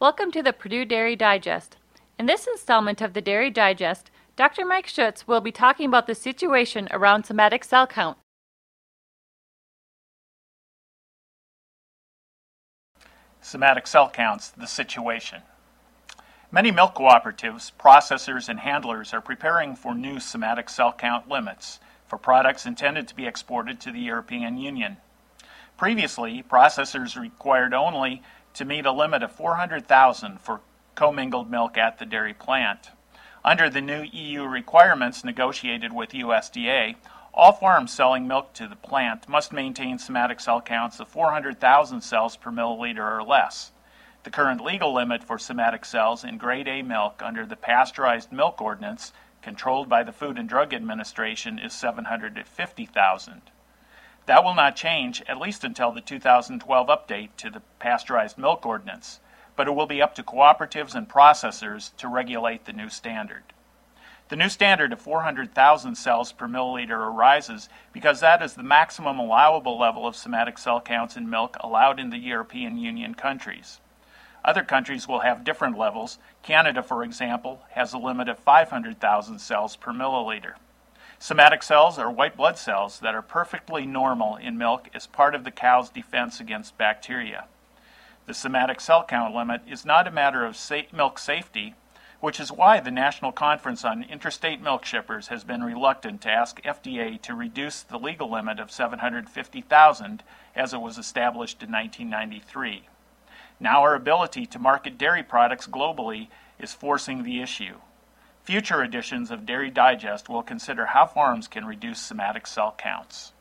Welcome to the Purdue Dairy Digest. In this installment of the Dairy Digest, Dr. Mike Schutz will be talking about the situation around somatic cell count. Somatic cell counts, the situation. Many milk cooperatives, processors, and handlers are preparing for new somatic cell count limits for products intended to be exported to the European Union. Previously, processors required only to meet a limit of 400,000 for commingled milk at the dairy plant. Under the new EU requirements negotiated with USDA, all farms selling milk to the plant must maintain somatic cell counts of 400,000 cells per milliliter or less. The current legal limit for somatic cells in grade A milk under the pasteurized milk ordinance controlled by the Food and Drug Administration is 750,000. That will not change, at least until the 2012 update to the Pasteurized Milk Ordinance, but it will be up to cooperatives and processors to regulate the new standard. The new standard of 400,000 cells per milliliter arises because that is the maximum allowable level of somatic cell counts in milk allowed in the European Union countries. Other countries will have different levels. Canada, for example, has a limit of 500,000 cells per milliliter. Somatic cells are white blood cells that are perfectly normal in milk as part of the cow's defense against bacteria. The somatic cell count limit is not a matter of milk safety, which is why the National Conference on Interstate Milk Shippers has been reluctant to ask FDA to reduce the legal limit of 750,000 as it was established in 1993. Now our ability to market dairy products globally is forcing the issue. Future editions of Dairy Digest will consider how farms can reduce somatic cell counts.